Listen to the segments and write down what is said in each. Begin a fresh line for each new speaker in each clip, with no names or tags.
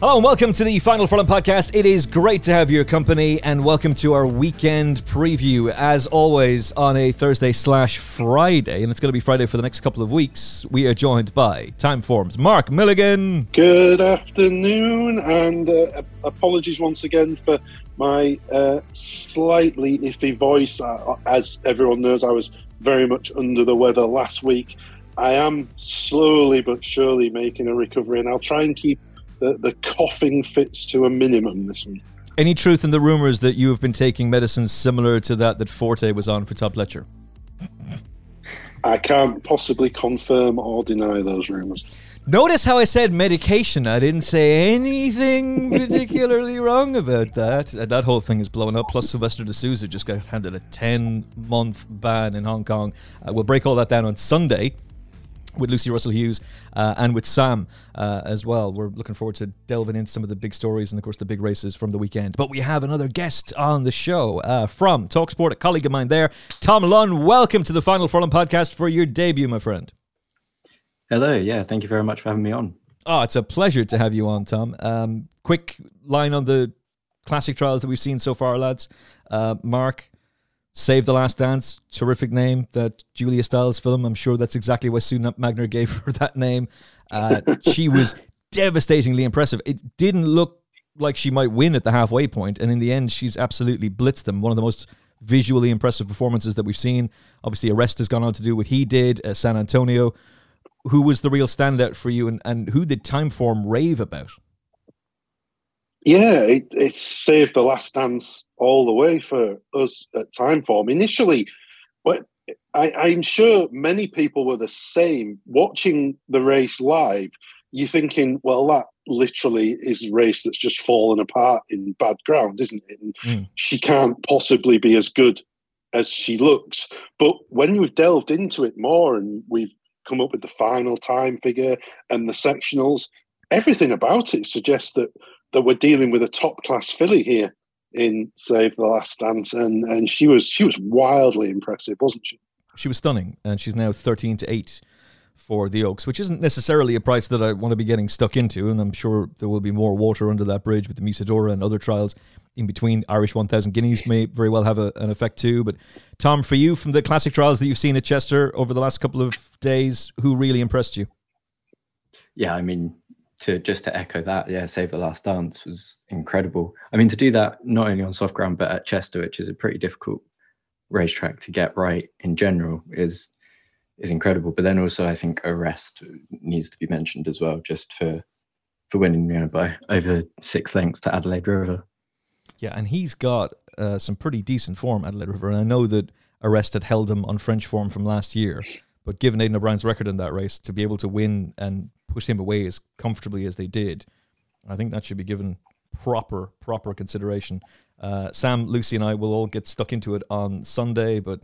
Hello and welcome to the Final Furlong podcast. It is great to have your company and welcome to our weekend preview. As always, on a Thursday slash Friday, and it's going to be Friday for the next couple of weeks. We are joined by Timeform's Mark Milligan.
Good afternoon, and uh, apologies once again for my uh, slightly iffy voice. Uh, as everyone knows, I was very much under the weather last week. I am slowly but surely making a recovery, and I'll try and keep the, the coughing fits to a minimum this week.
Any truth in the rumours that you have been taking medicines similar to that that Forte was on for Todd Pletcher?
I can't possibly confirm or deny those rumours.
Notice how I said medication. I didn't say anything particularly wrong about that. Uh, that whole thing is blowing up. Plus, Silvestre de Sousa just got handed a 10 month ban in Hong Kong. Uh, we'll break all that down on Sunday with Lucy Russell Hughes uh, and with Sam uh, as well. We're looking forward to delving into some of the big stories and, of course, the big races from the weekend. But we have another guest on the show uh, from Talksport, a colleague of mine there, Tom Lunn. Welcome to the Final Furlong podcast for your debut, my friend.
Hello. Yeah, thank you very much for having me on.
Oh, it's a pleasure to have you on, Tom. Um, quick line on the classic trials that we've seen so far, lads. Uh, Mark, Save the Last Dance, terrific name. That Julia Stiles film. I'm sure that's exactly why Sue Magnier gave her that name. Uh, she was devastatingly impressive. It didn't look like she might win at the halfway point, and in the end, she's absolutely blitzed them. One of the most visually impressive performances that we've seen. Obviously, Arrest has gone on to do what he did. Uh, San Antonio. Who was the real standout for you, and, and who did Timeform rave about?
Yeah, it, it saved the last dance all the way for us at Timeform. Initially, but I, I'm sure many people were the same. Watching the race live, you're thinking, well, that literally is a race that's just fallen apart in bad ground, isn't it? And mm. she can't possibly be as good as she looks. But when we've delved into it more and we've come up with the final time figure and the sectionals, everything about it suggests that that we're dealing with a top class filly here in Save the Last Dance, and and she was she was wildly impressive, wasn't she?
She was stunning, and she's now thirteen to eight for the Oaks, which isn't necessarily a price that I want to be getting stuck into, and I'm sure there will be more water under that bridge with the Musidora and other trials in between. Irish 1000 Guineas may very well have a, an effect too. But Tom, for you, from the classic trials that you've seen at Chester over the last couple of days, who really impressed you?
Yeah, I mean, to just to echo that, yeah, Save the Last Dance was incredible. I mean, to do that not only on soft ground but at Chester, which is a pretty difficult racetrack to get right in general, is is incredible. But then also, I think Arrest needs to be mentioned as well, just for for winning you know, by over six lengths to Adelaide River.
Yeah, and he's got uh, some pretty decent form, Adelaide River, and I know that Arrest had held him on French form from last year. But given Aidan O'Brien's record in that race, to be able to win and push him away as comfortably as they did, I think that should be given proper proper consideration. Uh, Sam, Lucy, and I will all get stuck into it on Sunday, but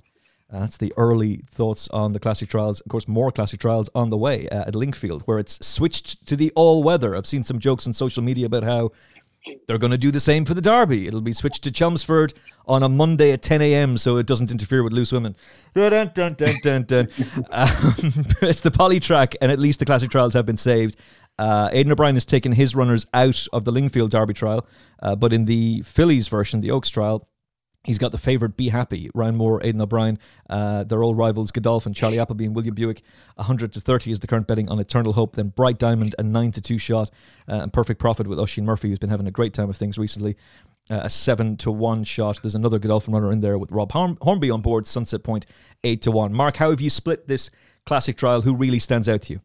uh, that's the early thoughts on the classic trials. Of course, more classic trials on the way uh, at Lingfield, where it's switched to the all weather. I've seen some jokes on social media about how they're going to do the same for the Derby. It'll be switched to Chelmsford on a Monday at 10 a.m. so it doesn't interfere with loose women. Dun, dun, dun, um, it's the poly track, and at least the classic trials have been saved. Uh, Aidan O'Brien has taken his runners out of the Lingfield Derby trial, uh, but in the fillies version, the Oaks trial, He's got the favourite Be Happy, Ryan Moore, Aidan O'Brien, uh, their old rivals Godolphin, Charlie Appleby, and William Buick. 100 to 30 is the current betting on Eternal Hope. Then Bright Diamond, a 9 to 2 shot, uh, and Perfect Profit with Oisin Murphy, who's been having a great time of things recently. Uh, a 7 to 1 shot. There's another Godolphin runner in there with Rob Horn- Hornby on board, Sunset Point, 8 to 1. Mark, how have you split this classic trial? Who really stands out to you?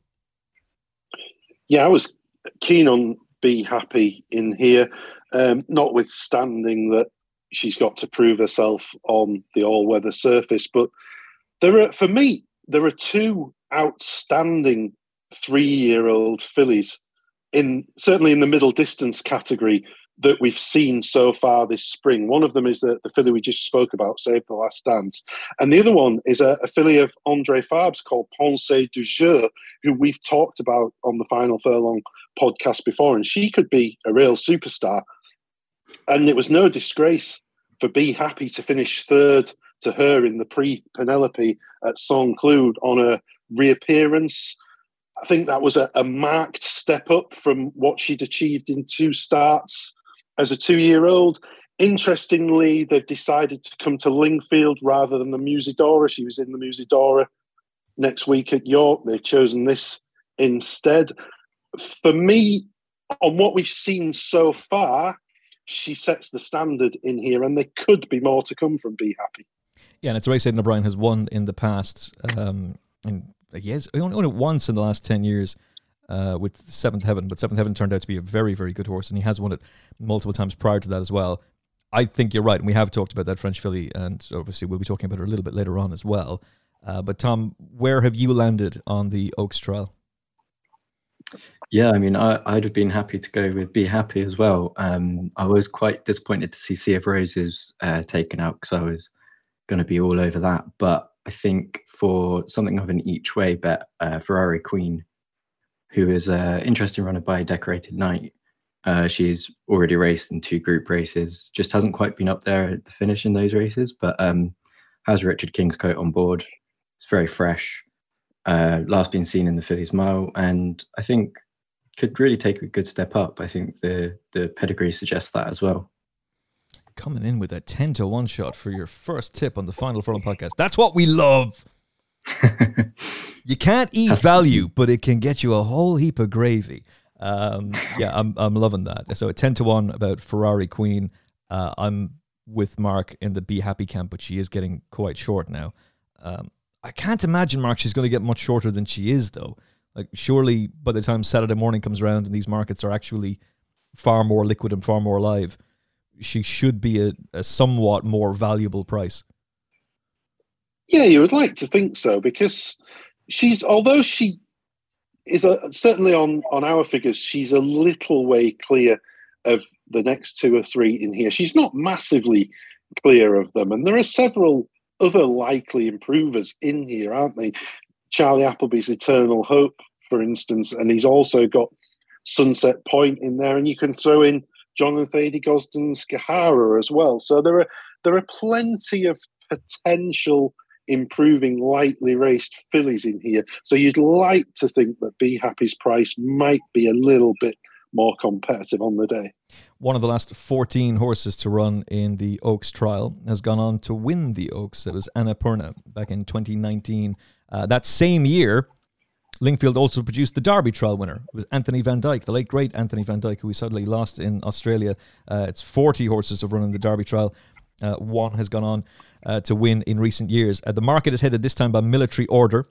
Yeah, I was keen on Be Happy in here, um, notwithstanding that she's got to prove herself on the all-weather surface. But there are, for me, there are two outstanding three-year-old fillies in certainly in the middle distance category that we've seen so far this spring. One of them is the, the filly we just spoke about, Save the Last Dance. And the other one is a, a filly of Andre Fabre's called Pensée du Jour, who we've talked about on the Final Furlong podcast before. And she could be a real superstar. And it was no disgrace for Be Happy to finish third to her in the Prix Penelope at Saint Cloud on a reappearance. I think that was a, a, marked step up from what she'd achieved in two starts as a two year old. Interestingly, they've decided to come to Lingfield rather than the Musidora. She was in the Musidora next week at York. They've chosen this instead. For me, on what we've seen so far, she sets the standard in here, and there could be more to come from Be Happy.
Yeah, and it's a race Aidan O'Brien has won in the past. Um, and he has only won it once in the last 10 years uh, with Seventh Heaven, but Seventh Heaven turned out to be a very, very good horse, and he has won it multiple times prior to that as well. I think you're right, and we have talked about that French filly, and obviously we'll be talking about her a little bit later on as well. Uh, but Tom, where have you landed on the Oaks trial?
Yeah, I mean, I, would have been happy to go with Be Happy as well. Um, I was quite disappointed to see Sea of Roses uh, taken out because I was going to be all over that. But I think for something of an each way bet, uh, Ferrari Queen, who is an interesting runner by Decorated Knight, uh, she's already raced in two group races, just hasn't quite been up there at the finish in those races, but um, has Richard Kingscote on board. It's very fresh. Uh, last been seen in the Fillies Mile, and I think could really take a good step up. I think the the pedigree suggests that as well.
Coming in with a ten to one shot for your first tip on the Final Furlong podcast. That's what we love. you can't eat value, but it can get you a whole heap of gravy. Um, yeah, I'm I'm loving that. So a ten to one about Ferrari Queen. Uh, I'm with Mark in the Be Happy camp, but she is getting quite short now. Um, I can't imagine Mark she's going to get much shorter than she is though. Like, surely by the time Saturday morning comes around and these markets are actually far more liquid and far more alive, she should be a, a somewhat more valuable price.
Yeah, you would like to think so because she's, although she is a, certainly on on our figures, she's a little way clear of the next two or three in here. She's not massively clear of them, and there are several other likely improvers in here, aren't they? Charlie Appleby's Eternal Hope, for instance, and he's also got Sunset Point in there, and you can throw in John and Thady Gosden's Gahara as well. So there are there are plenty of potential improving lightly raced fillies in here. So you'd like to think that Be Happy's price might be a little bit more competitive on the day.
One of the last 14 horses to run in the Oaks trial has gone on to win the Oaks. It was Annapurna back in 2019. Uh, that same year, Lingfield also produced the Derby trial winner. It was Anthony Van Dyke, the late great Anthony Van Dyke, who we suddenly lost in Australia. Uh, it's 40 horses have run in the Derby trial. Uh, one has gone on uh, to win in recent years. Uh, the market is headed this time by military order.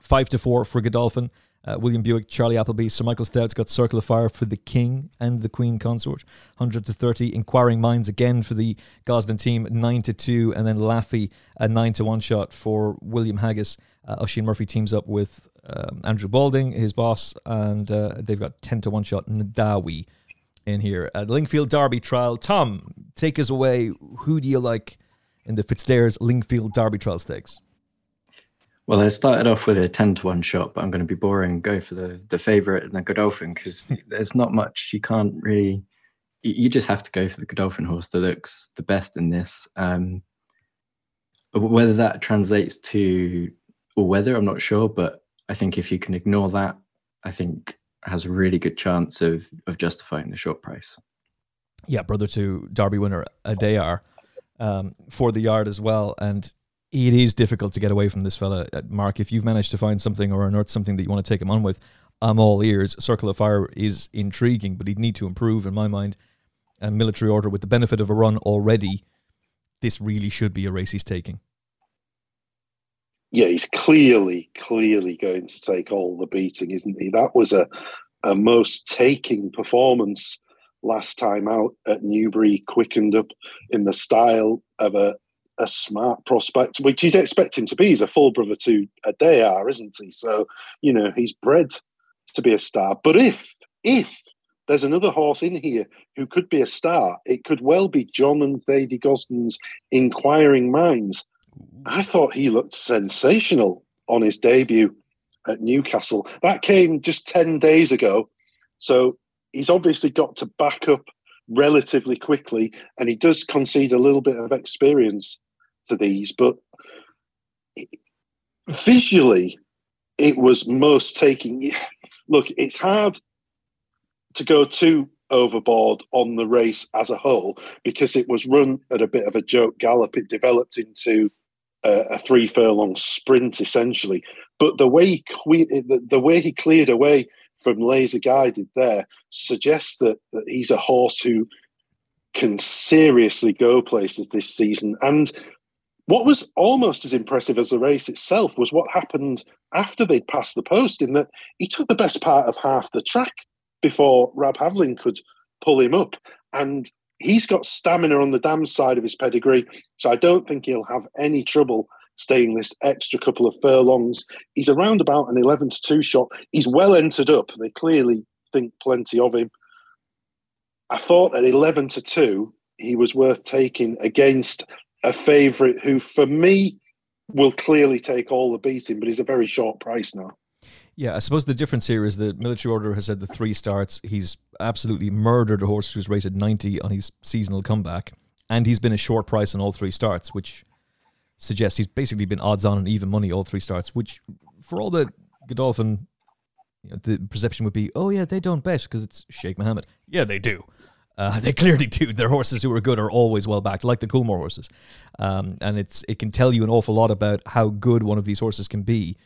Five to four for Godolphin. Uh, William Buick, Charlie Appleby, Sir Michael Stoute's got Circle of Fire for the King and the Queen Consort. 100 to 30. Inquiring Minds again for the Gosden team, 9 to 2. And then Laffy, a 9 to 1 shot for William Haggas. Uh, Oisin Murphy teams up with um, Andrew Balding, his boss, and uh, they've got 10 to 1 shot Nadawi in here. At Lingfield Derby trial. Tom, take us away. Who do you like in the Fitzdares Lingfield Derby trial stakes?
Well, I started off with a 10 to 1 shot, but I'm going to be boring and go for the, the favourite and the Godolphin because there's not much you can't really. You just have to go for the Godolphin horse that looks the best in this. Um, whether that translates to or whether I'm not sure, but I think if you can ignore that, I think has a really good chance of of justifying the short price.
Yeah, brother to Derby winner Adayar um, for the yard as well. And it is difficult to get away from this fella, uh, Mark. If you've managed to find something or unearth something that you want to take him on with, I'm all ears. Circle of Fire is intriguing, but he'd need to improve in my mind. And Military Order, with the benefit of a run already, this really should be a race he's taking.
Yeah, he's clearly, clearly going to take all the beating, isn't he? That was a, a most taking performance last time out at Newbury, quickened up in the style of a, a smart prospect, which you'd expect him to be. He's a full brother to Adayar, isn't he? So, you know, he's bred to be a star. But if, if there's another horse in here who could be a star, it could well be John and Thady Gosden's Inquiring Minds. I thought he looked sensational on his debut at Newcastle. That came just 10 days ago. So he's obviously got to back up relatively quickly, and he does concede a little bit of experience to these. But visually, it was most taking. Look, it's hard to go too overboard on the race as a whole because it was run at a bit of a joke gallop. It developed into a, a three furlong sprint essentially. But the way he the, the way he cleared away from laser guided there suggests that, that he's a horse who can seriously go places this season. And what was almost as impressive as the race itself was what happened after they'd passed the post, in that he took the best part of half the track before Rab Havlin could pull him up. And he's got stamina on the dam side of his pedigree, so I don't think he'll have any trouble staying this extra couple of furlongs. He's around about an 11 to 2 shot. He's well entered up. They clearly think plenty of him. I thought at 11 to 2, he was worth taking against a favourite who, for me, will clearly take all the beating, but he's a very short price now.
Yeah, I suppose the difference here is that Military Order has had the three starts. He's absolutely murdered a horse who's rated 90 on his seasonal comeback, and he's been a short price on all three starts, which suggests he's basically been odds on and even money all three starts, which for all that Godolphin, you know, the perception would be, oh yeah, they don't bet because it's Sheikh Mohammed. Yeah, they do. Uh, they clearly do. Their horses who are good are always well backed, like the Coolmore horses, um, and it's it can tell you an awful lot about how good one of these horses can be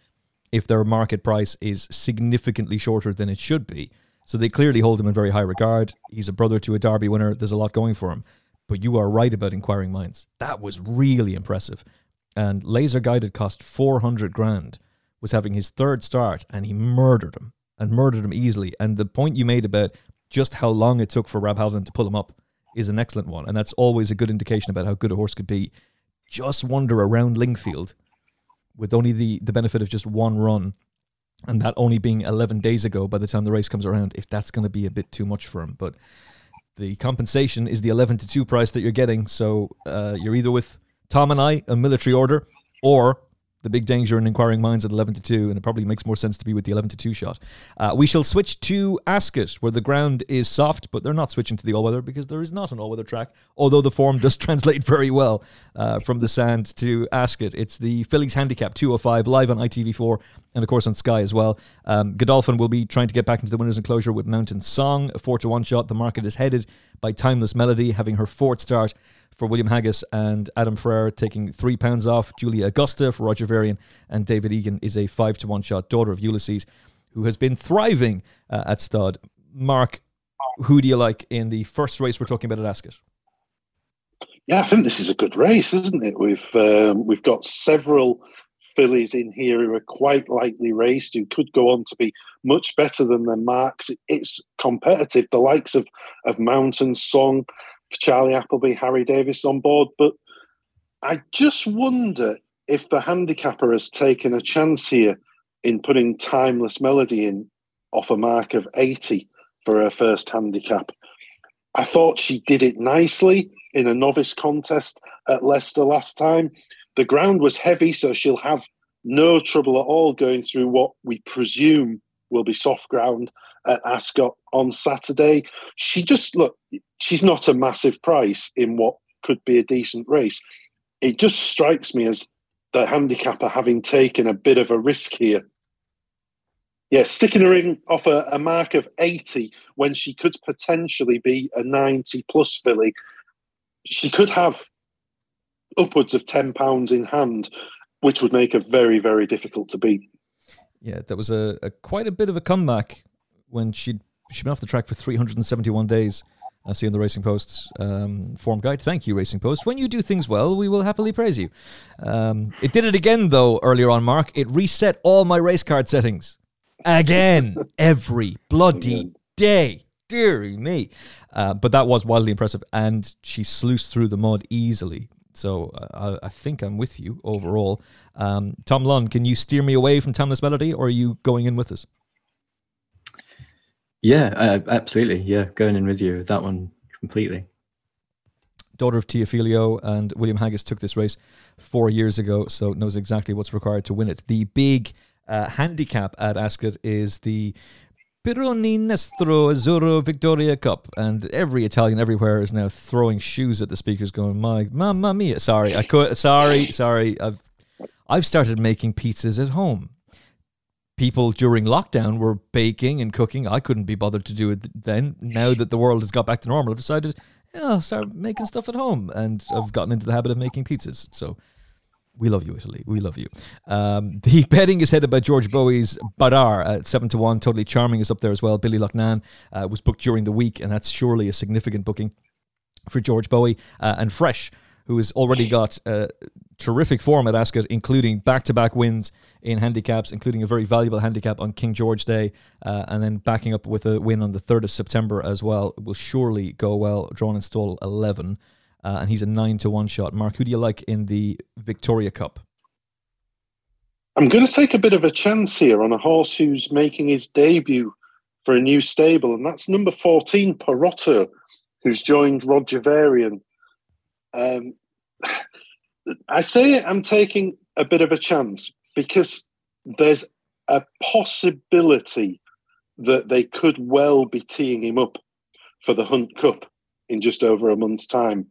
if their market price is significantly shorter than it should be. So they clearly hold him in very high regard. He's a brother to a Derby winner. There's a lot going for him. But you are right about inquiring minds. That was really impressive and laser guided cost 400 grand was having his third start and he murdered him and murdered him easily and the point you made about just how long it took for Rab Havlin to pull him up is an excellent one and that's always a good indication about how good a horse could be just wander around Lingfield with only the, the benefit of just one run and that only being 11 days ago by the time the race comes around if that's going to be a bit too much for him but the compensation is the 11 to 2 price that you're getting. So uh, you're either with Tom and I, a military order, or the big danger in inquiring minds at 11 to 2, and it probably makes more sense to be with the 11 to 2 shot. Uh, we shall switch to Ascot, where the ground is soft, but they're not switching to the all weather because there is not an all weather track, although the form does translate very well uh, from the sand to Ascot. It's the Phillies Handicap 205 live on ITV4 and, of course, on Sky as well. Um, Godolphin will be trying to get back into the winners' enclosure with Mountain Song, a 4 to 1 shot. The market is headed by Timeless Melody, having her fourth start for William Haggas and Adam Ferrer taking three pounds off. Julia Augusta for Roger Varian and David Egan is a five to one shot daughter of Ulysses, who has been thriving uh, at stud. Mark, who do you like in the first race we're talking about at Ascot?
Yeah, I think this is a good race, isn't it? We've um, we've got several fillies in here who are quite lightly raced, who could go on to be much better than their marks. It's competitive. The likes of of Mountain Song, Charlie Appleby, Harry Davis on board. But I just wonder if the handicapper has taken a chance here in putting Timeless Melody in off a mark of 80 for her first handicap. I thought she did it nicely in a novice contest at Leicester last time. The ground was heavy, so she'll have no trouble at all going through what we presume will be soft ground at Ascot on Saturday. She just look, she's not a massive price in what could be a decent race. It just strikes me as the handicapper having taken a bit of a risk here. Yeah, sticking her in off a, a mark of 80 when she could potentially be a 90 plus filly. She could have upwards of ten pounds in hand, which would make her very very difficult to beat.
Yeah, that was a, a quite a bit of a comeback when she'd she'd been off the track for 371 days. I see in the Racing Post's um, form guide. Thank you, Racing Post. When you do things well, we will happily praise you. Um, it did it again, though, earlier on, Mark. It reset all my race card settings. Again. every bloody day. Deary me. Uh, but that was wildly impressive. And she sluiced through the mud easily. So uh, I, I think I'm with you overall. Um, Tom Lunn, can you steer me away from Timeless Melody or are you going in with us?
Yeah, uh, absolutely. Yeah, going in with you that one completely.
Daughter of Teofilo and William Haggas took this race four years ago, so knows exactly what's required to win it. The big uh, handicap at Ascot is the Peroni Nastro Azzurro Victoria Cup, and every Italian everywhere is now throwing shoes at the speakers, going, "My mamma mia!" Sorry, I could. Sorry, sorry. I've I've started making pizzas at home people during lockdown were baking and cooking. I couldn't be bothered to do it then. Now that the world has got back to normal, I've decided, yeah, I'll start making stuff at home. And I've gotten into the habit of making pizzas. So we love you, Italy. We love you. Um, the betting is headed by George Boughey's Badar at 7 to 1. Totally Charming is up there as well. Billy Loughnane uh, was booked during the week, and that's surely a significant booking for George Bowie. Uh, and Fresh who has already got uh, terrific form at Ascot, including back to back wins in handicaps, including a very valuable handicap on King George Day, uh, and then backing up with a win on the 3rd of September as well. Will surely go well. Drawn in stall 11, uh, and he's a 9 to 1 shot. Mark, who do you like in the Victoria Cup?
I'm going to take a bit of a chance here on a horse who's making his debut for a new stable, and that's number 14, Perotto, who's joined Roger Varian um, I say I'm taking a bit of a chance because there's a possibility that they could well be teeing him up for the Hunt Cup in just over a month's time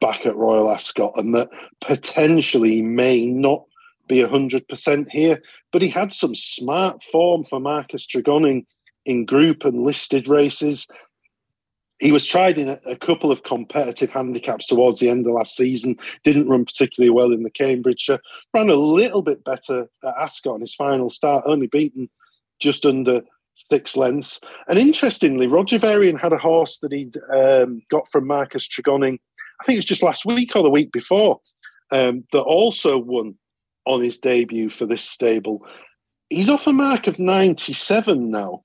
back at Royal Ascot, and that potentially may not be 100% here. But he had some smart form for Marcus Tregoning in group and listed races he was tried in a, a, couple of competitive handicaps towards the end of last season. Didn't run particularly well in the Cambridgeshire. Ran a little bit better at Ascot in his final start, only beaten just under six lengths. And interestingly, Roger Varian had a horse that he'd um, got from Marcus Tregoning, I think it was just last week or the week before, um, that also won on his debut for this stable. He's off a mark of 97 now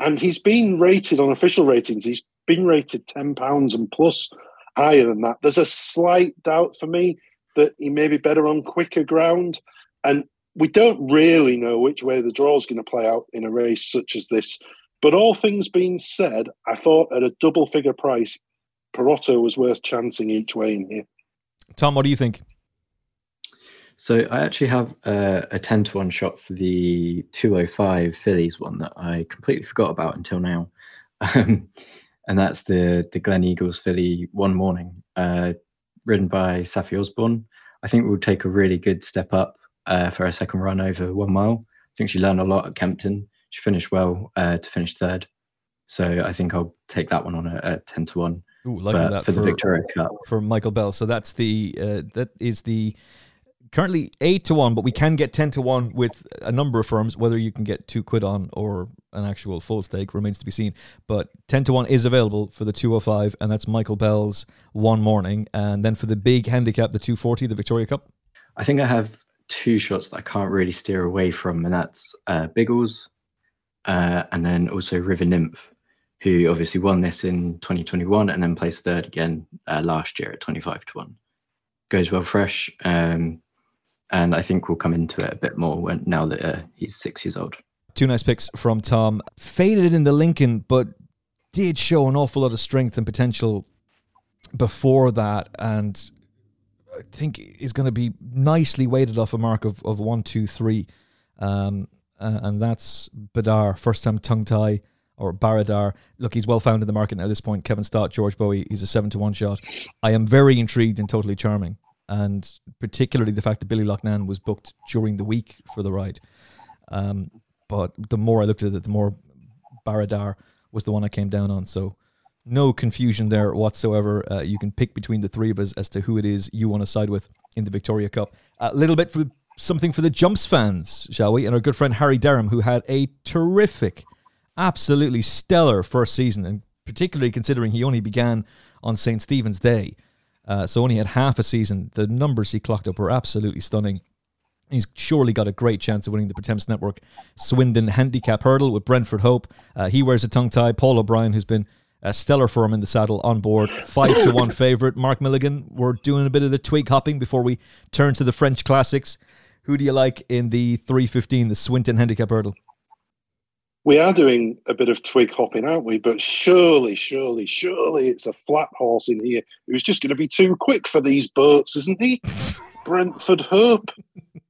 and he's been rated on official ratings. He's been rated ten pounds and plus higher than that. There's a slight doubt for me that he may be better on quicker ground, and we don't really know which way the draw is going to play out in a race such as this. But all things being said, I thought at a double figure price, Perotto was worth chancing each way in here.
Tom, what do you think?
So I actually have a, a 10 to 1 shot for the 205 fillies one that I completely forgot about until now. Um, and that's the the Gleneagles filly one morning, uh, ridden by Saffie Osborne. I think we'll take a really good step up uh, for a second run over one mile. I think she learned a lot at Kempton. She finished well uh, to finish third. So I think I'll take that one on at, 10 to 1.
Ooh, like that
for, for, the Victoria Cup.
For Michael Bell. So that's the, uh, that is the currently eight to one, but we can get ten to one with a number of firms. Whether you can get two quid on or an actual full stake remains to be seen. But ten to one is available for the two hundred five, and that's Michael Bell's one morning. And then for the big handicap, the two forty, the Victoria Cup.
I think I have two shots that I can't really steer away from, and that's uh, Biggles, uh, and then also River Nymph, who obviously won this in 2021 and then placed third again uh, last year at 25 to one. Goes well fresh. Um, and I think we'll come into it a bit more when now that uh, he's six years old.
Two nice picks from Tom. Faded in the Lincoln, but did show an awful lot of strength and potential before that, and I think is going to be nicely weighted off a mark of, of one, two, three, um, uh, and that's Badar, first time tongue tie or Baradar. Look, he's well found in the market now at this point. Kevin Stott, George Boughey, he's a seven to one shot. I am very intrigued and totally charming and particularly the fact that Billy Loughnane was booked during the week for the ride. Um, but the more I looked at it, the more Baradar was the one I came down on. So No confusion there whatsoever. Uh, you can pick between the three of us as to who it is you want to side with in the Victoria Cup. A little bit for something for the Jumps fans, shall we? And our good friend Harry Derham, who had a terrific, absolutely stellar first season, and particularly considering he only began on St. Stephen's Day. Uh, so only had half a season. The numbers he clocked up were absolutely stunning. He's surely got a great chance of winning the Pertemps Network Swinton Handicap Hurdle with Brentford Hope. Uh, he wears a tongue tie. Paul O'Brien, who's been a stellar for him in the saddle, on board. Five to one favourite. Mark Milligan, we're doing a bit of the twig hopping before we turn to the French classics. Who do you like in the 315, the Swinton Handicap Hurdle?
We are doing a bit of twig hopping, aren't we? But surely, surely, surely it's a flat horse in here who's just going to be too quick for these boats, isn't he? Brentford Hope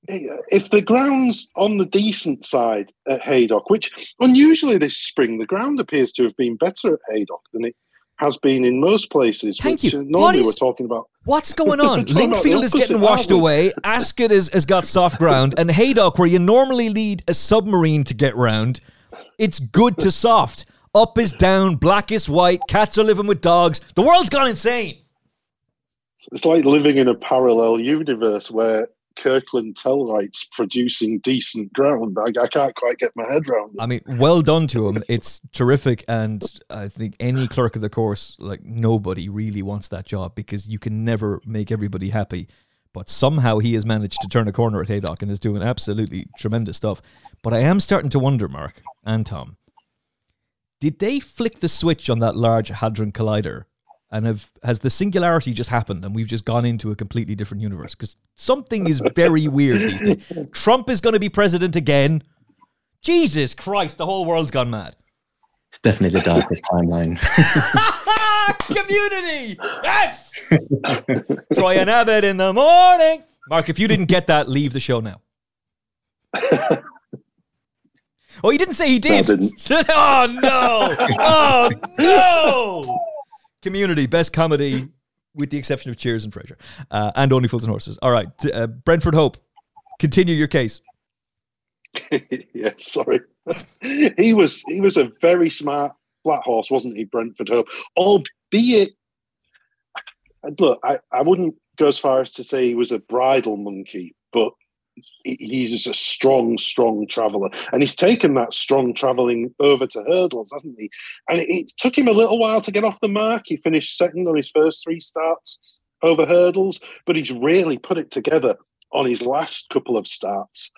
if the ground's on the decent side at Haydock, which unusually this spring the ground appears to have been better at Haydock than it has been in most places.
Thank
which
you.
Uh, normally we're talking about.
What's going on? Lingfield is getting washed away. Ascot is, has got soft ground, and Haydock, where you normally need a submarine to get round, it's good to soft. Up is down, black is white. Cats are living with dogs. The world's gone insane.
It's like living in a parallel universe where Kirkland Tellwright's producing decent ground. I, I, can't quite get my head around it.
I mean, well done to him. It's terrific, and I think any clerk of the course, like nobody, really wants that job because you can never make everybody happy. But somehow he has managed to turn a corner at Haydock and is doing absolutely tremendous stuff. But I am starting to wonder, Mark and Tom, did they flick the switch on that large hadron collider and have has the singularity just happened and we've just gone into a completely different universe? Because something is very weird these days. Trump is going to be president again. Jesus christ the whole world's gone mad
it's definitely the darkest timeline.
Community! Yes! Troy and Abed in the morning! Mark if you didn't get that leave the show now. Oh he didn't say he did. oh no! Oh no! Community, best comedy, with the exception of Cheers and Frasier, uh, and Only Fools and Horses. All right, uh, Brentford Hope, continue your case.
yeah, sorry. he was he was a very smart flat horse, wasn't he, Brentford Hope? Albeit, look, I, I wouldn't go as far as to say he was a bridle monkey, but he's just a strong, strong traveller, and he's taken that strong travelling over to hurdles, hasn't he? And it, it, took him a little while to get off the mark. He finished second on his first three starts over hurdles, but he's really put it together on his last couple of starts.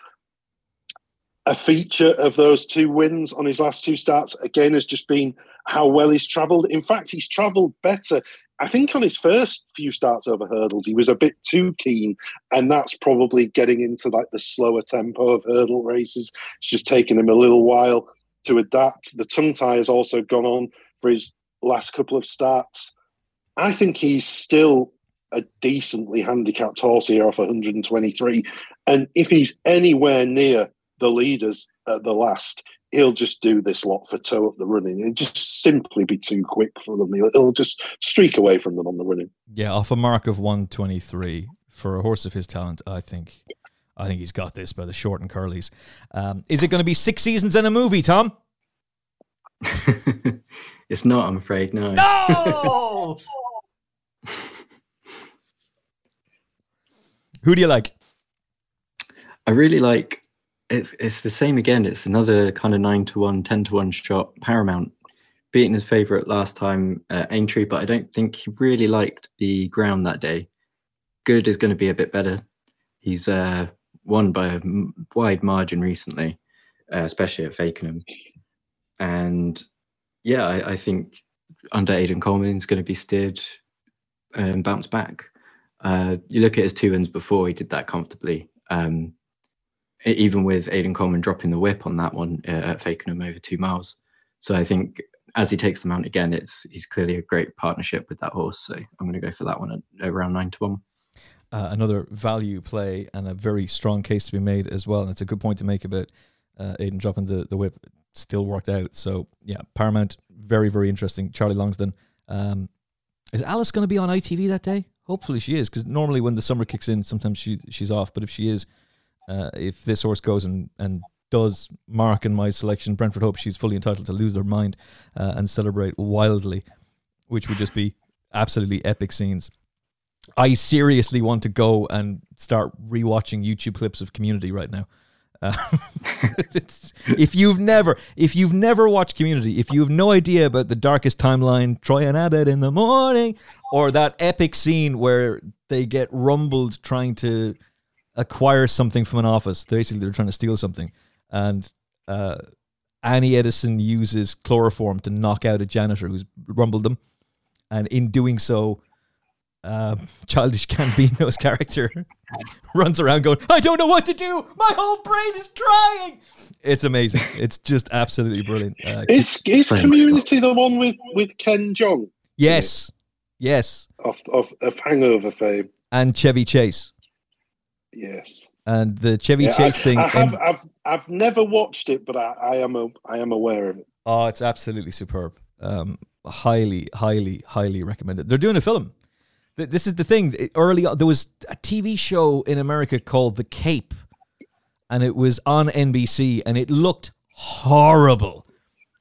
A feature of those two wins on his last two starts again has just been how well he's travelled. In fact, he's travelled better I think on his first few starts over hurdles, he was a bit too keen, and that's probably getting into like the slower tempo of hurdle races. It's just taken him a little while to adapt. The tongue tie has also gone on for his last couple of starts. I think he's still a decently handicapped horse here off 123, and if he's anywhere near the leaders at the last, he'll just do this lot for toe up the running. It'll just simply be too quick for them. He'll, he'll, just streak away from them on the running.
Yeah, off a mark of 123 for a horse of his talent, I think. I think he's got this by the short and curlies. Um, is it going to be six seasons in a movie, Tom?
it's not, I'm afraid. No.
No. Who do you like?
I really like it's it's the same again. It's another kind of nine to one, 10 to one shot. Paramount beating his favourite last time at Aintree, but I don't think he really liked the ground that day. Good is going to be a bit better. He's uh, won by a wide margin recently, uh, especially at Fakenham. And yeah, I, I think under Aidan Coleman is going to be steered and bounce back. Uh, you look at his two wins before, he did that comfortably. Um, even with Aidan Coleman dropping the whip on that one uh, at Fakenham over two miles. So I think as he takes the mount again, it's he's clearly a great partnership with that horse. So I'm going to go for that one at around nine to one.
Uh, another value play and a very strong case to be made as well. And it's a good point to make about uh, Aidan dropping the, the whip. Still worked out. So yeah, Paramount, very, very interesting. Charlie Longsdon. Um, is Alice going to be on ITV that day? Hopefully she is, because normally when the summer kicks in, sometimes she she's off. But if she is, uh, if this horse goes and, and does mark in my selection, Brentford Hope she's fully entitled to lose their mind uh, and celebrate wildly which would just be absolutely epic scenes. I seriously want to go and start rewatching YouTube clips of Community right now. Uh, if you've never, if you've never watched Community, if you have no idea about the darkest timeline, Troy and Abed in the morning, or that epic scene where they get rumbled trying to acquire something from an office, basically they're trying to steal something, and uh, Annie Edison uses chloroform to knock out a janitor who's rumbled them, and in doing so, uh, Childish Gambino's character runs around going, "I don't know what to do. My whole brain is crying." It's amazing. It's just absolutely brilliant. Uh,
is is Community the one with with Ken Jeong?
Yes, yes.
Of of, of Hangover fame
and Chevy Chase.
Yes.
And the Chevy yeah, Chase
I,
thing.
I have, I've I've never watched it, but I, I am a, I am aware of it.
Oh, it's absolutely superb. Um, highly, highly, highly recommended. They're doing a film this is the thing. Early on, there was a TV show in America called The Cape, and it was on NBC, and it looked horrible.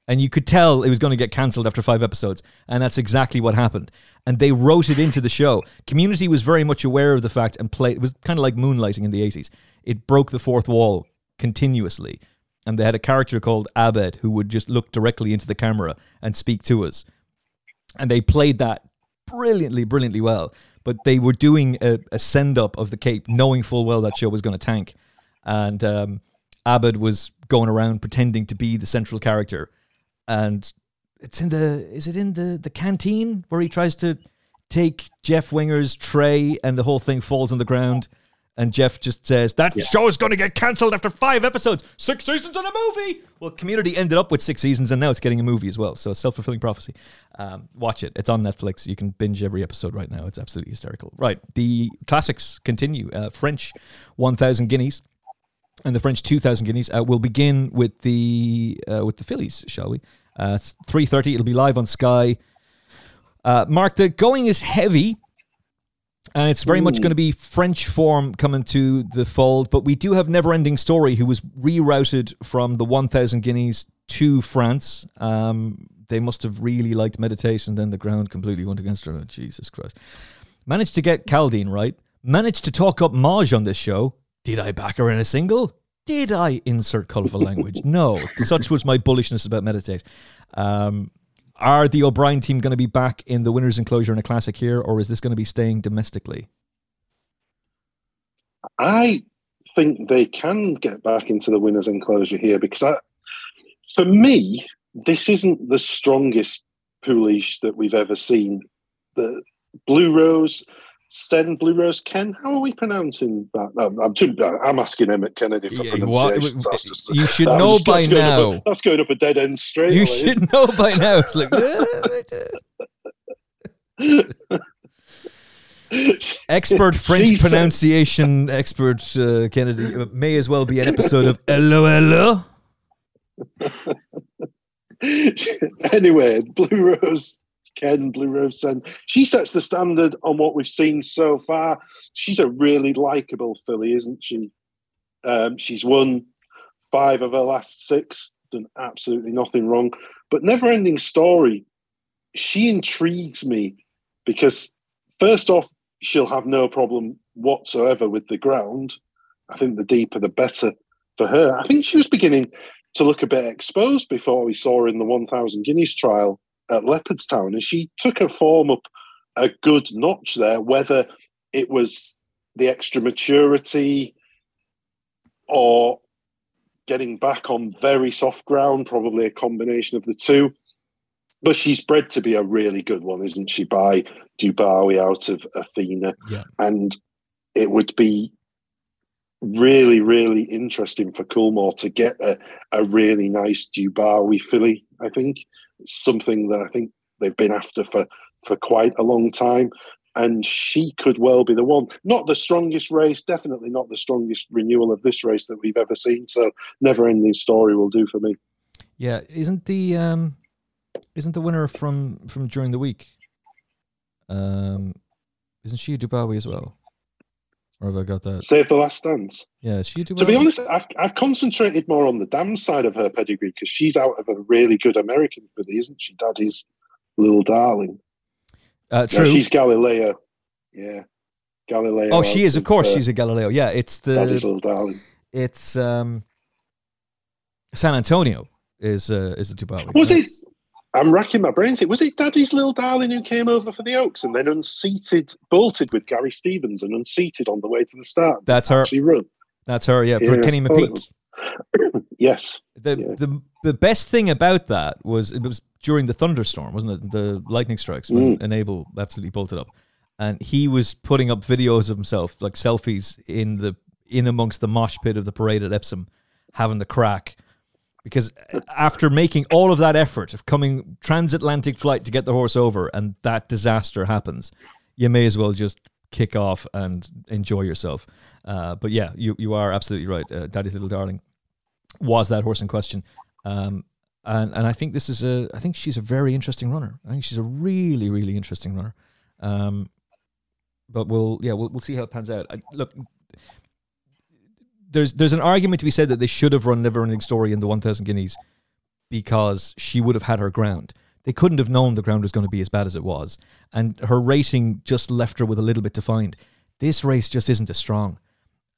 And you could tell it was going to get cancelled after five episodes. And that's exactly what happened. And they wrote it into the show. Community was very much aware of the fact and played, it was kind of like moonlighting in the 80s. It broke the fourth wall continuously. And they had a character called Abed who would just look directly into the camera and speak to us. And they played that brilliantly, brilliantly well. But they were doing a, a send up of the Cape, knowing full well that show was going to tank. And um, Abed was going around pretending to be the central character. And it's in the, is it in the, the canteen where he tries to take Jeff Winger's tray and the whole thing falls on the ground? And Jeff just says, That yeah. show is going to get cancelled after five episodes. Six seasons and a movie. Well, Community ended up with six seasons and now it's getting a movie as well. So, self fulfilling prophecy. Um, watch it. It's on Netflix. You can binge every episode right now. It's absolutely hysterical. Right. The classics continue. Uh, French 1000 Guineas and the French 2000 Guineas. Uh, we'll begin with the uh, with the Phillies, shall we? Uh, 3.30. It'll be live on Sky. Uh, Mark, the going is heavy and it's very Ooh. much going to be French form coming to the fold. But we do have Never Ending Story, who was rerouted from the 1000 Guineas to France. Um, they must have really liked meditation, then the ground completely went against her. Oh, Jesus Christ. Managed to get Chaldean right. Managed to talk up Mawj on this show. Did I back her in a single? Did I insert colourful language? No. Such was my bullishness about meditate. Um, are the O'Brien team going to be back in the winners' enclosure in a classic here, or is this going to be staying domestically?
I think they can get back into the winners' enclosure here because I, for me, this isn't the strongest Pouliche that we've ever seen. The Blue Rose Sten Blue Rose Ken. How are we pronouncing that? I'm, I'm, too, I'm asking Emmet Kennedy for yeah, pronunciation.
Just, you should know by now.
That's going up a dead end straight.
You should know by now. It's like. expert French she pronunciation expert uh, Kennedy uh, may as well be an episode of Hello Hello.
anyway, Blue Rose Ken Blue Rose Sen. She sets the standard on what we've seen so far. She's a really likable filly, isn't she? Um, she's won five of her last six, done absolutely nothing wrong. But Never Ending Story, she intrigues me because, first off, she'll have no problem whatsoever with the ground. I think the deeper the better for her. I think she was beginning to look a bit exposed before we saw her in the 1000 Guineas trial at Leopardstown, and she took her form up a good notch there. Whether it was the extra maturity or getting back on very soft ground, probably a combination of the two. But she's bred to be a really good one, isn't she? By Dubawi out of Athena,
yeah.
and it would be really, really interesting for Coolmore to get a, a really nice Dubawi filly. I think something that I think they've been after for for quite a long time. And she could well be the one. Not the strongest race, definitely not the strongest renewal of this race that we've ever seen. So, never ending story will do for me.
Yeah, isn't the um, isn't the winner from from during the week? Um, isn't she Dubawi as well? Or have I got that?
Save the Last Dance.
Yeah, she do.
To be honest, I've, I've concentrated more on the dam side of her pedigree because she's out of a really good American filly, isn't she? Daddy's little darling.
Uh,
No,
true.
she's Galileo. Yeah, Galileo.
oh, she is. Of course,
uh,
she's a Galileo. Yeah, it's the Daddy's
little darling.
it's um San Antonio is uh, is the Dubawi.
Was it? I'm racking my brains. It was it Daddy's little darling who came over for the Oaks and then unseated, bolted with Gary Stevens and unseated on the way to the start.
That's her.
Actually, run.
That's her. Yeah, for
Yeah,
Kenny
oh, I
McPeek.
was. yes.
The,
Yeah.
the the best thing about that was it was during the thunderstorm, wasn't it? The lightning strikes when mm. Enable absolutely bolted up, and he was putting up videos of himself, like selfies in the in amongst the mosh pit of the parade at Epsom, having the crack. Because after making all of that effort of coming transatlantic flight to get the horse over, and that disaster happens, you may as well just kick off and enjoy yourself. Uh, but yeah, you you are absolutely right. Uh, Daddy's little darling was that horse in question. Um, and and I think this is a I think she's a very interesting runner. I think she's a really really interesting runner. Um, but we'll yeah we'll we'll see how it pans out. I, look, there's there's an argument to be said that they should have run Never Ending Story in the 1,000 guineas because she would have had her ground. They couldn't have known the ground was going to be as bad as it was, and her rating just left her with a little bit to find. This race just isn't as strong.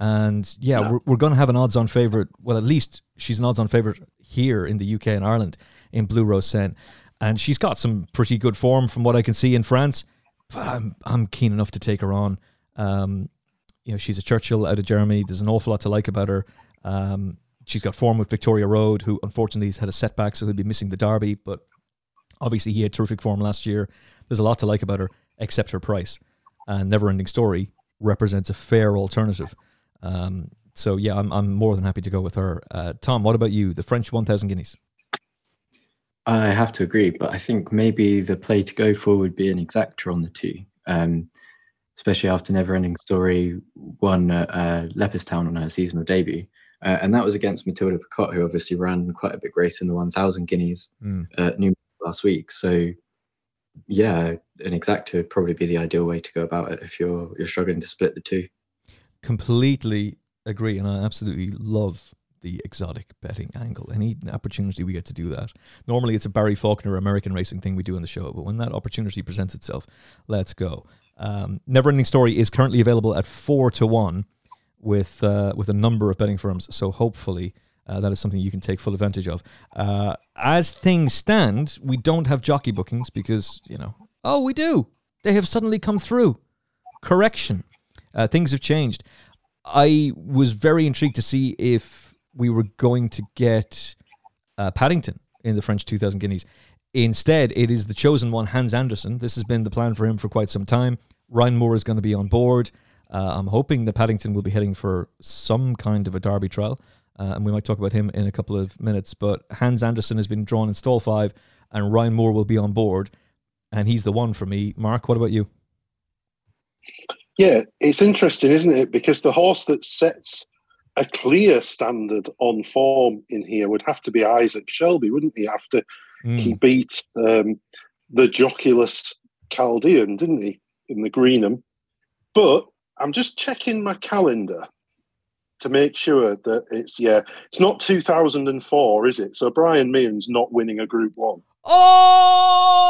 And yeah, we're, we're going to have an odds on favourite. Well, at least she's an odds on favourite here in the UK and Ireland in Blue Rose Cen. And she's got some pretty good form from what I can see in France. I'm, I'm keen enough to take her on. Um, you know, she's a Churchill out of Germany. There's an awful lot to like about her. Um, she's got form with Victoria Road, who unfortunately has had a setback, so he'll be missing the Derby. But obviously, he had terrific form last year. There's a lot to like about her, except her price. And Never Ending Story represents a fair alternative. Um, so yeah, I'm I'm more than happy to go with her. Uh, Tom, what about you? The French 1,000 guineas.
I have to agree, but I think maybe the play to go for would be an exacta on the two, um, especially after Neverending Story won at uh, Leopardstown on her seasonal debut. Uh, and that was against Matilda Picotte, who obviously ran quite a big race in the 1,000 guineas
Mm.
New last week. So, yeah, an exacta would probably be the ideal way to go about it if you're you're struggling to split the two.
Completely agree, and I absolutely love the exotic betting angle. Any opportunity we get to do that. Normally, it's a Barry Faulkner American racing thing we do in the show, but when that opportunity presents itself, let's go. Um, Neverending Story is currently available at four to one with uh, with a number of betting firms. So hopefully. Uh, that is something you can take full advantage of. Uh, as things stand, we don't have jockey bookings because, you know, oh, we do. They have suddenly come through. Correction. Uh, things have changed. I was very intrigued to see if we were going to get uh, Paddington in the French 2000 Guineas. Instead, it is the chosen one, Hans Andersen. This has been the plan for him for quite some time. Ryan Moore is going to be on board. Uh, I'm hoping that Paddington will be heading for some kind of a derby trial, uh, and we might talk about him in a couple of minutes. But Hans Andersen has been drawn in stall five, and Ryan Moore will be on board, and he's the one for me. Mark, what about you?
Yeah, it's interesting, isn't it? Because the horse that sets a clear standard on form in here would have to be Isaac Shelby, wouldn't he? After
Mm.
he beat um, the joculous Chaldean, didn't he, in the Greenham? But I'm just checking my calendar to make sure that it's yeah, it's not 2004, is it? So Brian Meehan's not winning a Group One.
Oh!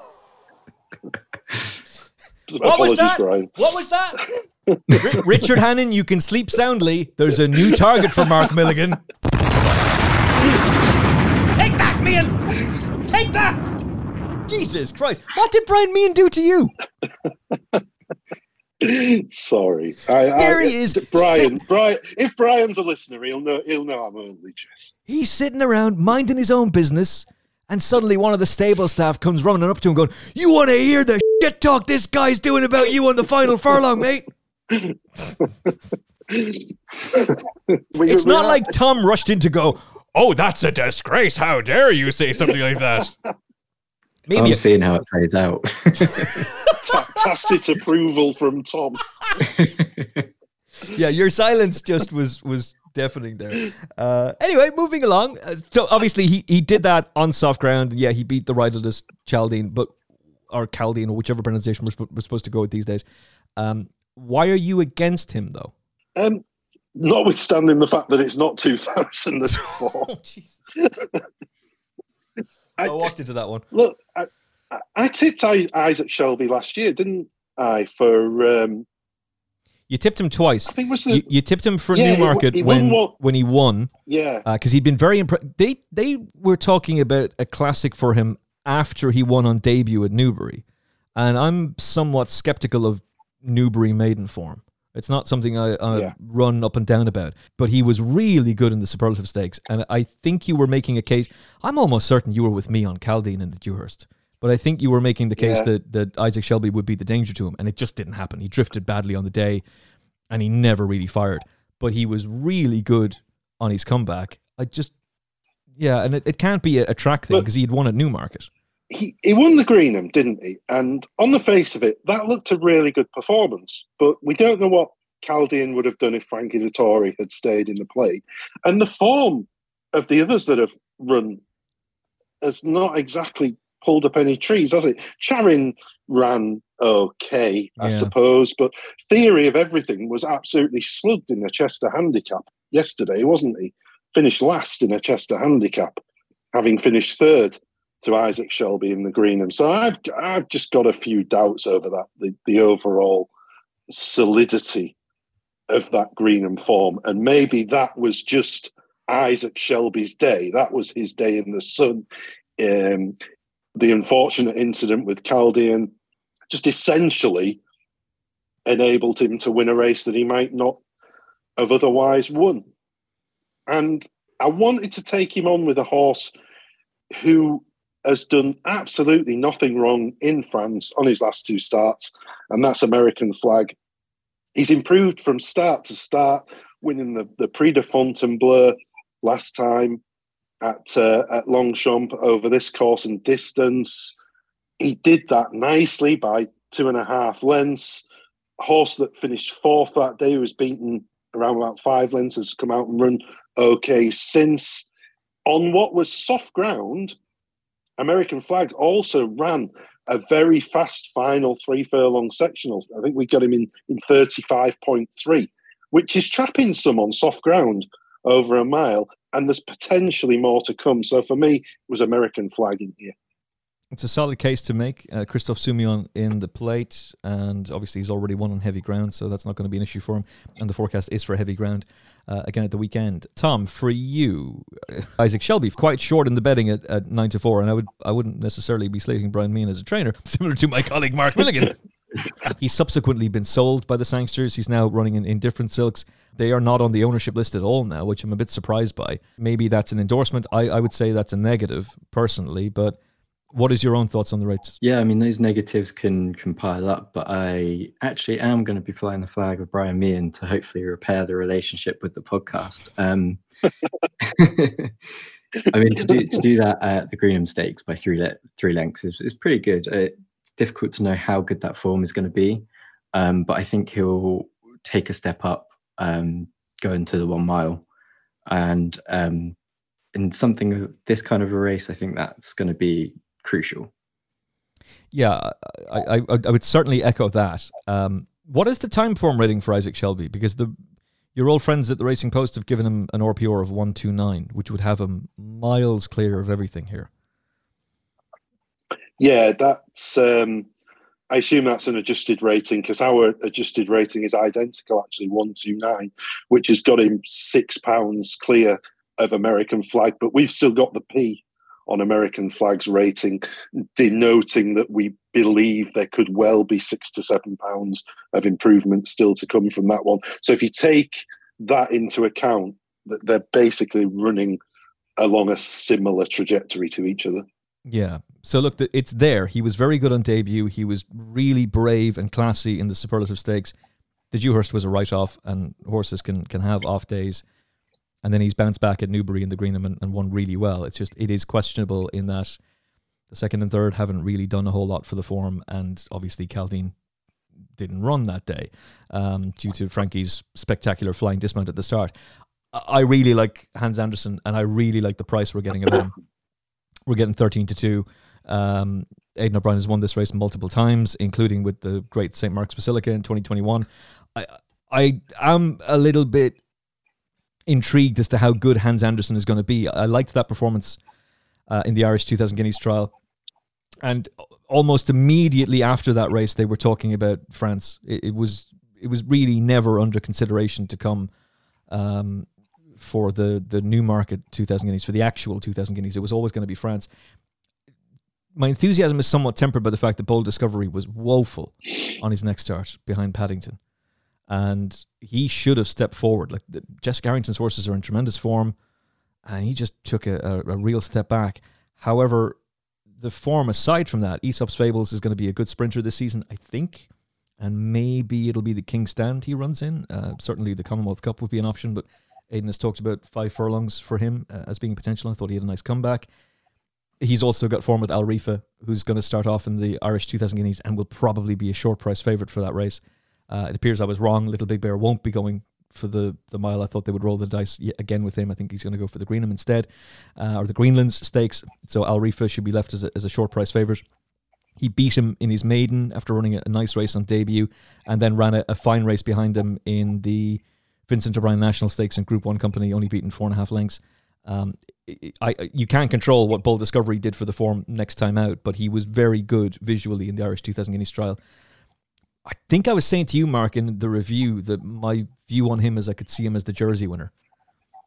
What was that?
Brian.
What was that? Ri- Richard Hannon, you can sleep soundly. There's a new target for Mark Milligan. Meehan! Take that! Jesus Christ. What did Brian Meehan do to you?
Sorry, I, I-
he uh, is,
Brian. Brian, if Brian's a listener, he'll know. He'll know I'm only jest.
He's sitting around minding his own business, and suddenly one of the stable staff comes running up to him going, You want to hear the shit talk this guy's doing about you on the final furlong, mate? It's not like Tom rushed in to go, Oh, that's a disgrace. How dare you say something like that? Maybe
I'm seeing how it plays out.
ta- tacit approval from Tom.
yeah, your silence just was was deafening there. Uh, anyway, moving along. Uh, so obviously he, he did that on soft ground. Yeah, he beat the riderless Chaldean, but or Chaldean or whichever pronunciation we're, sp- we're supposed to go with these days. Um, why are you against him though?
Um, notwithstanding the fact that it's not 2004.
Oh.
I-
I walked into that one.
Look, I, I, I tipped Isaac Shelby last year, didn't I? For um,
you tipped him twice.
I think was the,
you, you tipped him for
Yeah,
Newmarket
won- he
when
won
when he won
yeah,
because he'd been very impressed. They they were talking about a classic for him after he won on debut at Newbury, and I'm somewhat skeptical of Newbury maiden form. It's not something I, I
Yeah.
run up and down about, but he was really good in the superlative stakes, and I think you were making a case. I'm almost certain you were with me on Caldine and the Dewhurst, but I think you were making the case
Yeah.
that that Isaac Shelby would be the danger to him, and it just didn't happen. He drifted badly on the day, and he never really fired. But he was really good on his comeback. I just, yeah, and it, it can't be a, a track thing because he'd won at Newmarket.
He, he won the Greenham, didn't he? And on the face of it, that looked a really good performance. But we don't know what Chaldean would have done if Frankie Dettori had stayed in the plate. And the form of the others that have run has not exactly pulled up any trees, has it? Charyn ran okay, I
Yeah.
suppose, but Theory of Everything was absolutely slugged in the Chester handicap yesterday, wasn't he? Finished last in a Chester handicap, having finished third to Isaac Shelby in the Greenham. So I've I've just got a few doubts over that the, the overall solidity of that Greenham form, and maybe that was just Isaac Shelby's day. That was his day in the sun. Um, the unfortunate incident with Chaldean just essentially enabled him to win a race that he might not have otherwise won. And I wanted to take him on with a horse who has done absolutely nothing wrong in France on his last two starts, and that's American Flag. He's improved from start to start, winning the, the Prix de Fontainebleau last time at uh, at Longchamp over this course and distance. He did that nicely by two and a half lengths. Horse that finished fourth that day was beaten around about five lengths has come out and run okay since. On what was soft ground, American Flag also ran a very fast final three furlong sectional. I think we got him in, in 35.3, which is trapping some on soft ground over a mile. And there's potentially more to come. So for me, it was American Flag in here.
It's a solid case to make. Uh, Christophe Soumillon in the plate, and obviously he's already won on heavy ground, so that's not going to be an issue for him. And the forecast is for heavy ground uh, again at the weekend. Tom, for you, uh, Isaac Shelby, quite short in the betting at, at nine to four, and I would I wouldn't necessarily be slating Brian Meehan as a trainer, similar to my colleague Mark Milligan. He's subsequently been sold by the Sangsters. He's now running in, in different silks. They are not on the ownership list at all now, which I'm a bit surprised by. Maybe that's an endorsement. I, I would say that's a negative personally, but what is your own thoughts on the rates?
Yeah, I mean those negatives can can pile up, but I actually am going to be flying the flag of Brian Meehan to hopefully repair the relationship with the podcast. Um, I mean to do to do that at the Greenham Stakes by three le- three lengths is, is pretty good. Uh, It's difficult to know how good that form is going to be, um, but I think he'll take a step up, um, go into the one mile, and um, in something of this kind of a race, I think that's going to be crucial.
Yeah, I, I, I would certainly echo that. Um, what is the Timeform rating for Isaac Shelby? Because the your old friends at the Racing Post have given him an RPR of one two nine, which would have him miles clear of everything here.
Yeah, that's. Um, I assume that's an adjusted rating because our adjusted rating is identical, actually one two nine, which has got him six pounds clear of American Flag. But we've still got the P on American Flag's rating, denoting that we believe there could well be six to seven pounds of improvement still to come from that one. So if you take that into account, that they're basically running along a similar trajectory to each other.
Yeah. So look, it's there. He was very good on debut. He was really brave and classy in the superlative stakes. The Dewhurst was a write-off, and horses can can have off days. And then he's bounced back at Newbury in the Greenham and, and won really well. It's just it is questionable in that the second and third haven't really done a whole lot for the form, and obviously Caldine didn't run that day um, due to Frankie's spectacular flying dismount at the start. I I really like Hans Andersen, and I really like the price we're getting of him. We're getting thirteen to two. Um, Aidan O'Brien has won this race multiple times, including with the great St Mark's Basilica in 2021. I I am a little bit intrigued as to how good Hans Andersen is going to be. I liked that performance uh, in the Irish 2000 Guineas trial. And almost immediately after that race, they were talking about France. It, it was it was really never under consideration to come um, for the the Newmarket 2000 guineas for the actual 2000 guineas. It was always going to be France. My enthusiasm is somewhat tempered by the fact that Bold Discovery was woeful on his next start behind Paddington, and he should have stepped forward. Like the, Harrington's horses are in tremendous form, and he just took a, a, a real step back. However, the form aside from that, Aesop's Fables is going to be a good sprinter this season, I think. And maybe it'll be the King's Stand he runs in. Uh, certainly the Commonwealth Cup would be an option, but Aidan has talked about five furlongs for him uh, as being potential. I thought he had a nice comeback. He's also got form with Al Riffa, who's going to start off in the Irish 2000 Guineas and will probably be a short price favourite for that race. Uh, it appears I was wrong. Little Big Bear won't be going for the, the mile. I thought they would roll the dice again with him. I think he's going to go for the Greenham instead, uh, or the Greenlands Stakes. So Al Riffa should be left as a, as a short price favourite. He beat him in his maiden after running a, nice race on debut, and then ran a, a, fine race behind him in the Vincent O'Brien National Stakes and Group One Company, only beaten four and a half lengths. Um, I, you can't control what Bold Discovery did for the form next time out, but he was very good visually in the Irish 2000 Guineas trial. I think I was saying to you, Mark, in the review that my view on him is I could see him as the Jersey winner,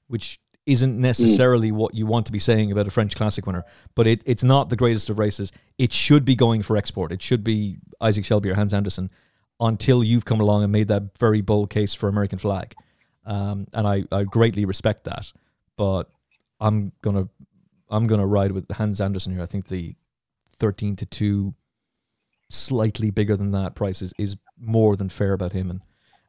which isn't necessarily mm. what you want to be saying about a French Classic winner. But it, it's not the greatest of races. It should be going for export. It should be Isaac Shelby or Hans Andersen until you've come along and made that very bold case for American flag. Um, and I, I greatly respect that. But I'm gonna I'm gonna ride with Hans Andersen here. I think the thirteen to two slightly bigger than that price is, is more than fair about him, and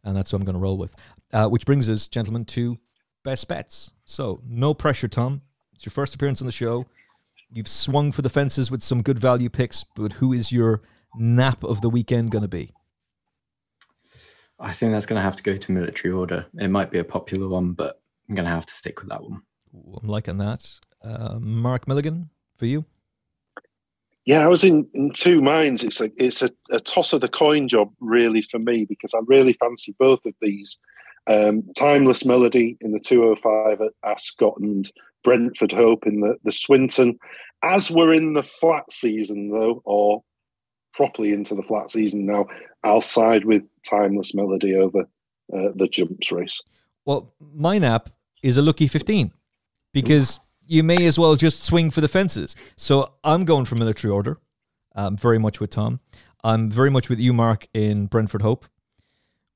and that's what I'm going to roll with. Uh, which brings us, gentlemen, to best bets. So no pressure, Tom. It's your first appearance on the show. You've swung for the fences with some good value picks, but who is your nap of the weekend going to be?
I think that's going to have to go to military order. It might be a popular one, but I'm going to have to stick with that one.
I'm liking that. Uh, Mark Milligan, for you?
Yeah, I was in, in two minds. It's a it's a, a, toss of the coin job really for me because I really fancy both of these. Um, Timeless Melody in the 205 at Ascot and Brentford Hope in the, the Swinton. As we're in the flat season though, or properly into the flat season now, I'll side with Timeless Melody over uh, the jumps race.
Well, my nap is a lucky 15 because you may as well just swing for the fences. So I'm going for military order. Um, very much with Tom. I'm very much with you, Mark, in Brentford Hope.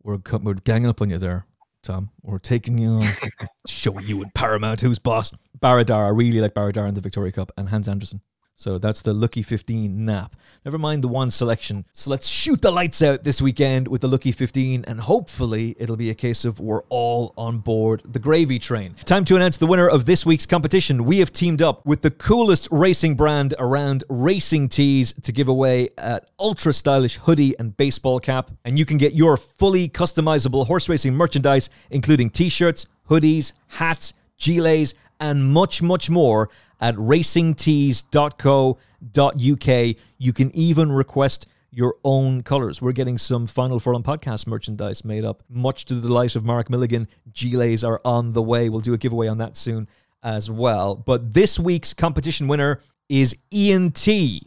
We're we're ganging up on you there, Tom. We're taking you on, showing you in Paramount who's boss. Baradar, I really like Baradar in the Victoria Cup, and Hans Andersen. So that's the Lucky 15 nap. Never mind the one selection. So let's shoot the lights out this weekend with the Lucky 15, and hopefully it'll be a case of we're all on board the gravy train. Time to announce the winner of this week's competition. We have teamed up with the coolest racing brand around Racing Tees to give away an ultra stylish hoodie and baseball cap, and you can get your fully customizable horse racing merchandise, including t shirts, hoodies, hats, gilets, and much, much more at racingtees.co.uk. You can even request your own colors. We're getting some Final Furlong podcast merchandise made up, much to the delight of Mark Milligan. Gilets are on the way. We'll do a giveaway on that soon as well. But this week's competition winner is Ian T.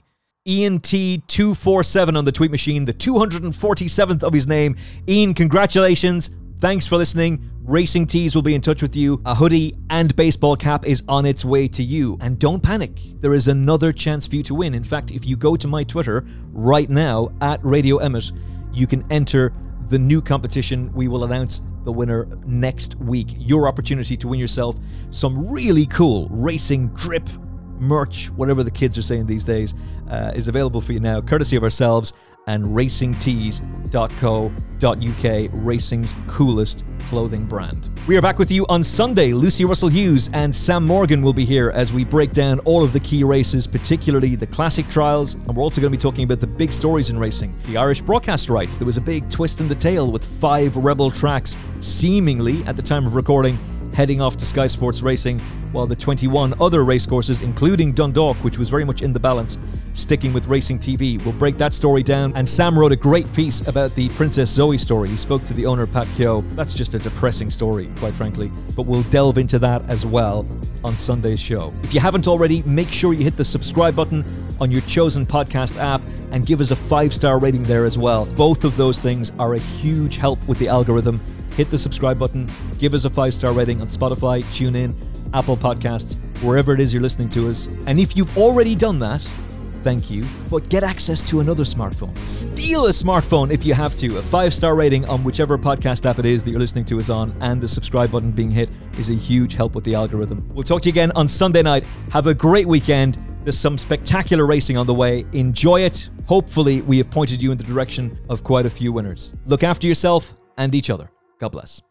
Ian T247 on the tweet machine, the 247th of his name. Ian, congratulations. Thanks for listening. Racing Tees will be in touch with you. A hoodie and baseball cap is on its way to you. And don't panic, there is another chance for you to win. In fact, if you go to my Twitter right now at Radio Emmet, you can enter the new competition. We will announce the winner next week. Your opportunity to win yourself some really cool racing drip merch, whatever the kids are saying these days, uh, is available for you now, courtesy of ourselves and racingtees.co.uk, racing's coolest clothing brand. We are back with you on Sunday. Lucy Russell Hughes and Sam Morgan will be here as we break down all of the key races, particularly the classic trials, and we're also going to be talking about the big stories in racing. The Irish broadcast rights. There was a big twist in the tail with five rebel tracks seemingly, at the time of recording, heading off to Sky Sports Racing, while the 21 other racecourses, including Dundalk, which was very much in the balance, sticking with Racing TV. We'll break that story down. And Sam wrote a great piece about the Princess Zoe story. He spoke to the owner, Pat Keogh. That's just a depressing story, quite frankly. But we'll delve into that as well on Sunday's show. If you haven't already, make sure you hit the subscribe button on your chosen podcast app and give us a five star rating there as well. Both of those things are a huge help with the algorithm. Hit the subscribe button, give us a five star rating on Spotify, TuneIn, Apple Podcasts, wherever it is you're listening to us. And if you've already done that, thank you, but get access to another smartphone. Steal a smartphone if you have to. A five star rating on whichever podcast app it is that you're listening to us on, and the subscribe button being hit is a huge help with the algorithm. We'll talk to you again on Sunday night. Have a great weekend. There's some spectacular racing on the way. Enjoy it. Hopefully, we have pointed you in the direction of quite a few winners. Look after yourself and each other. God bless.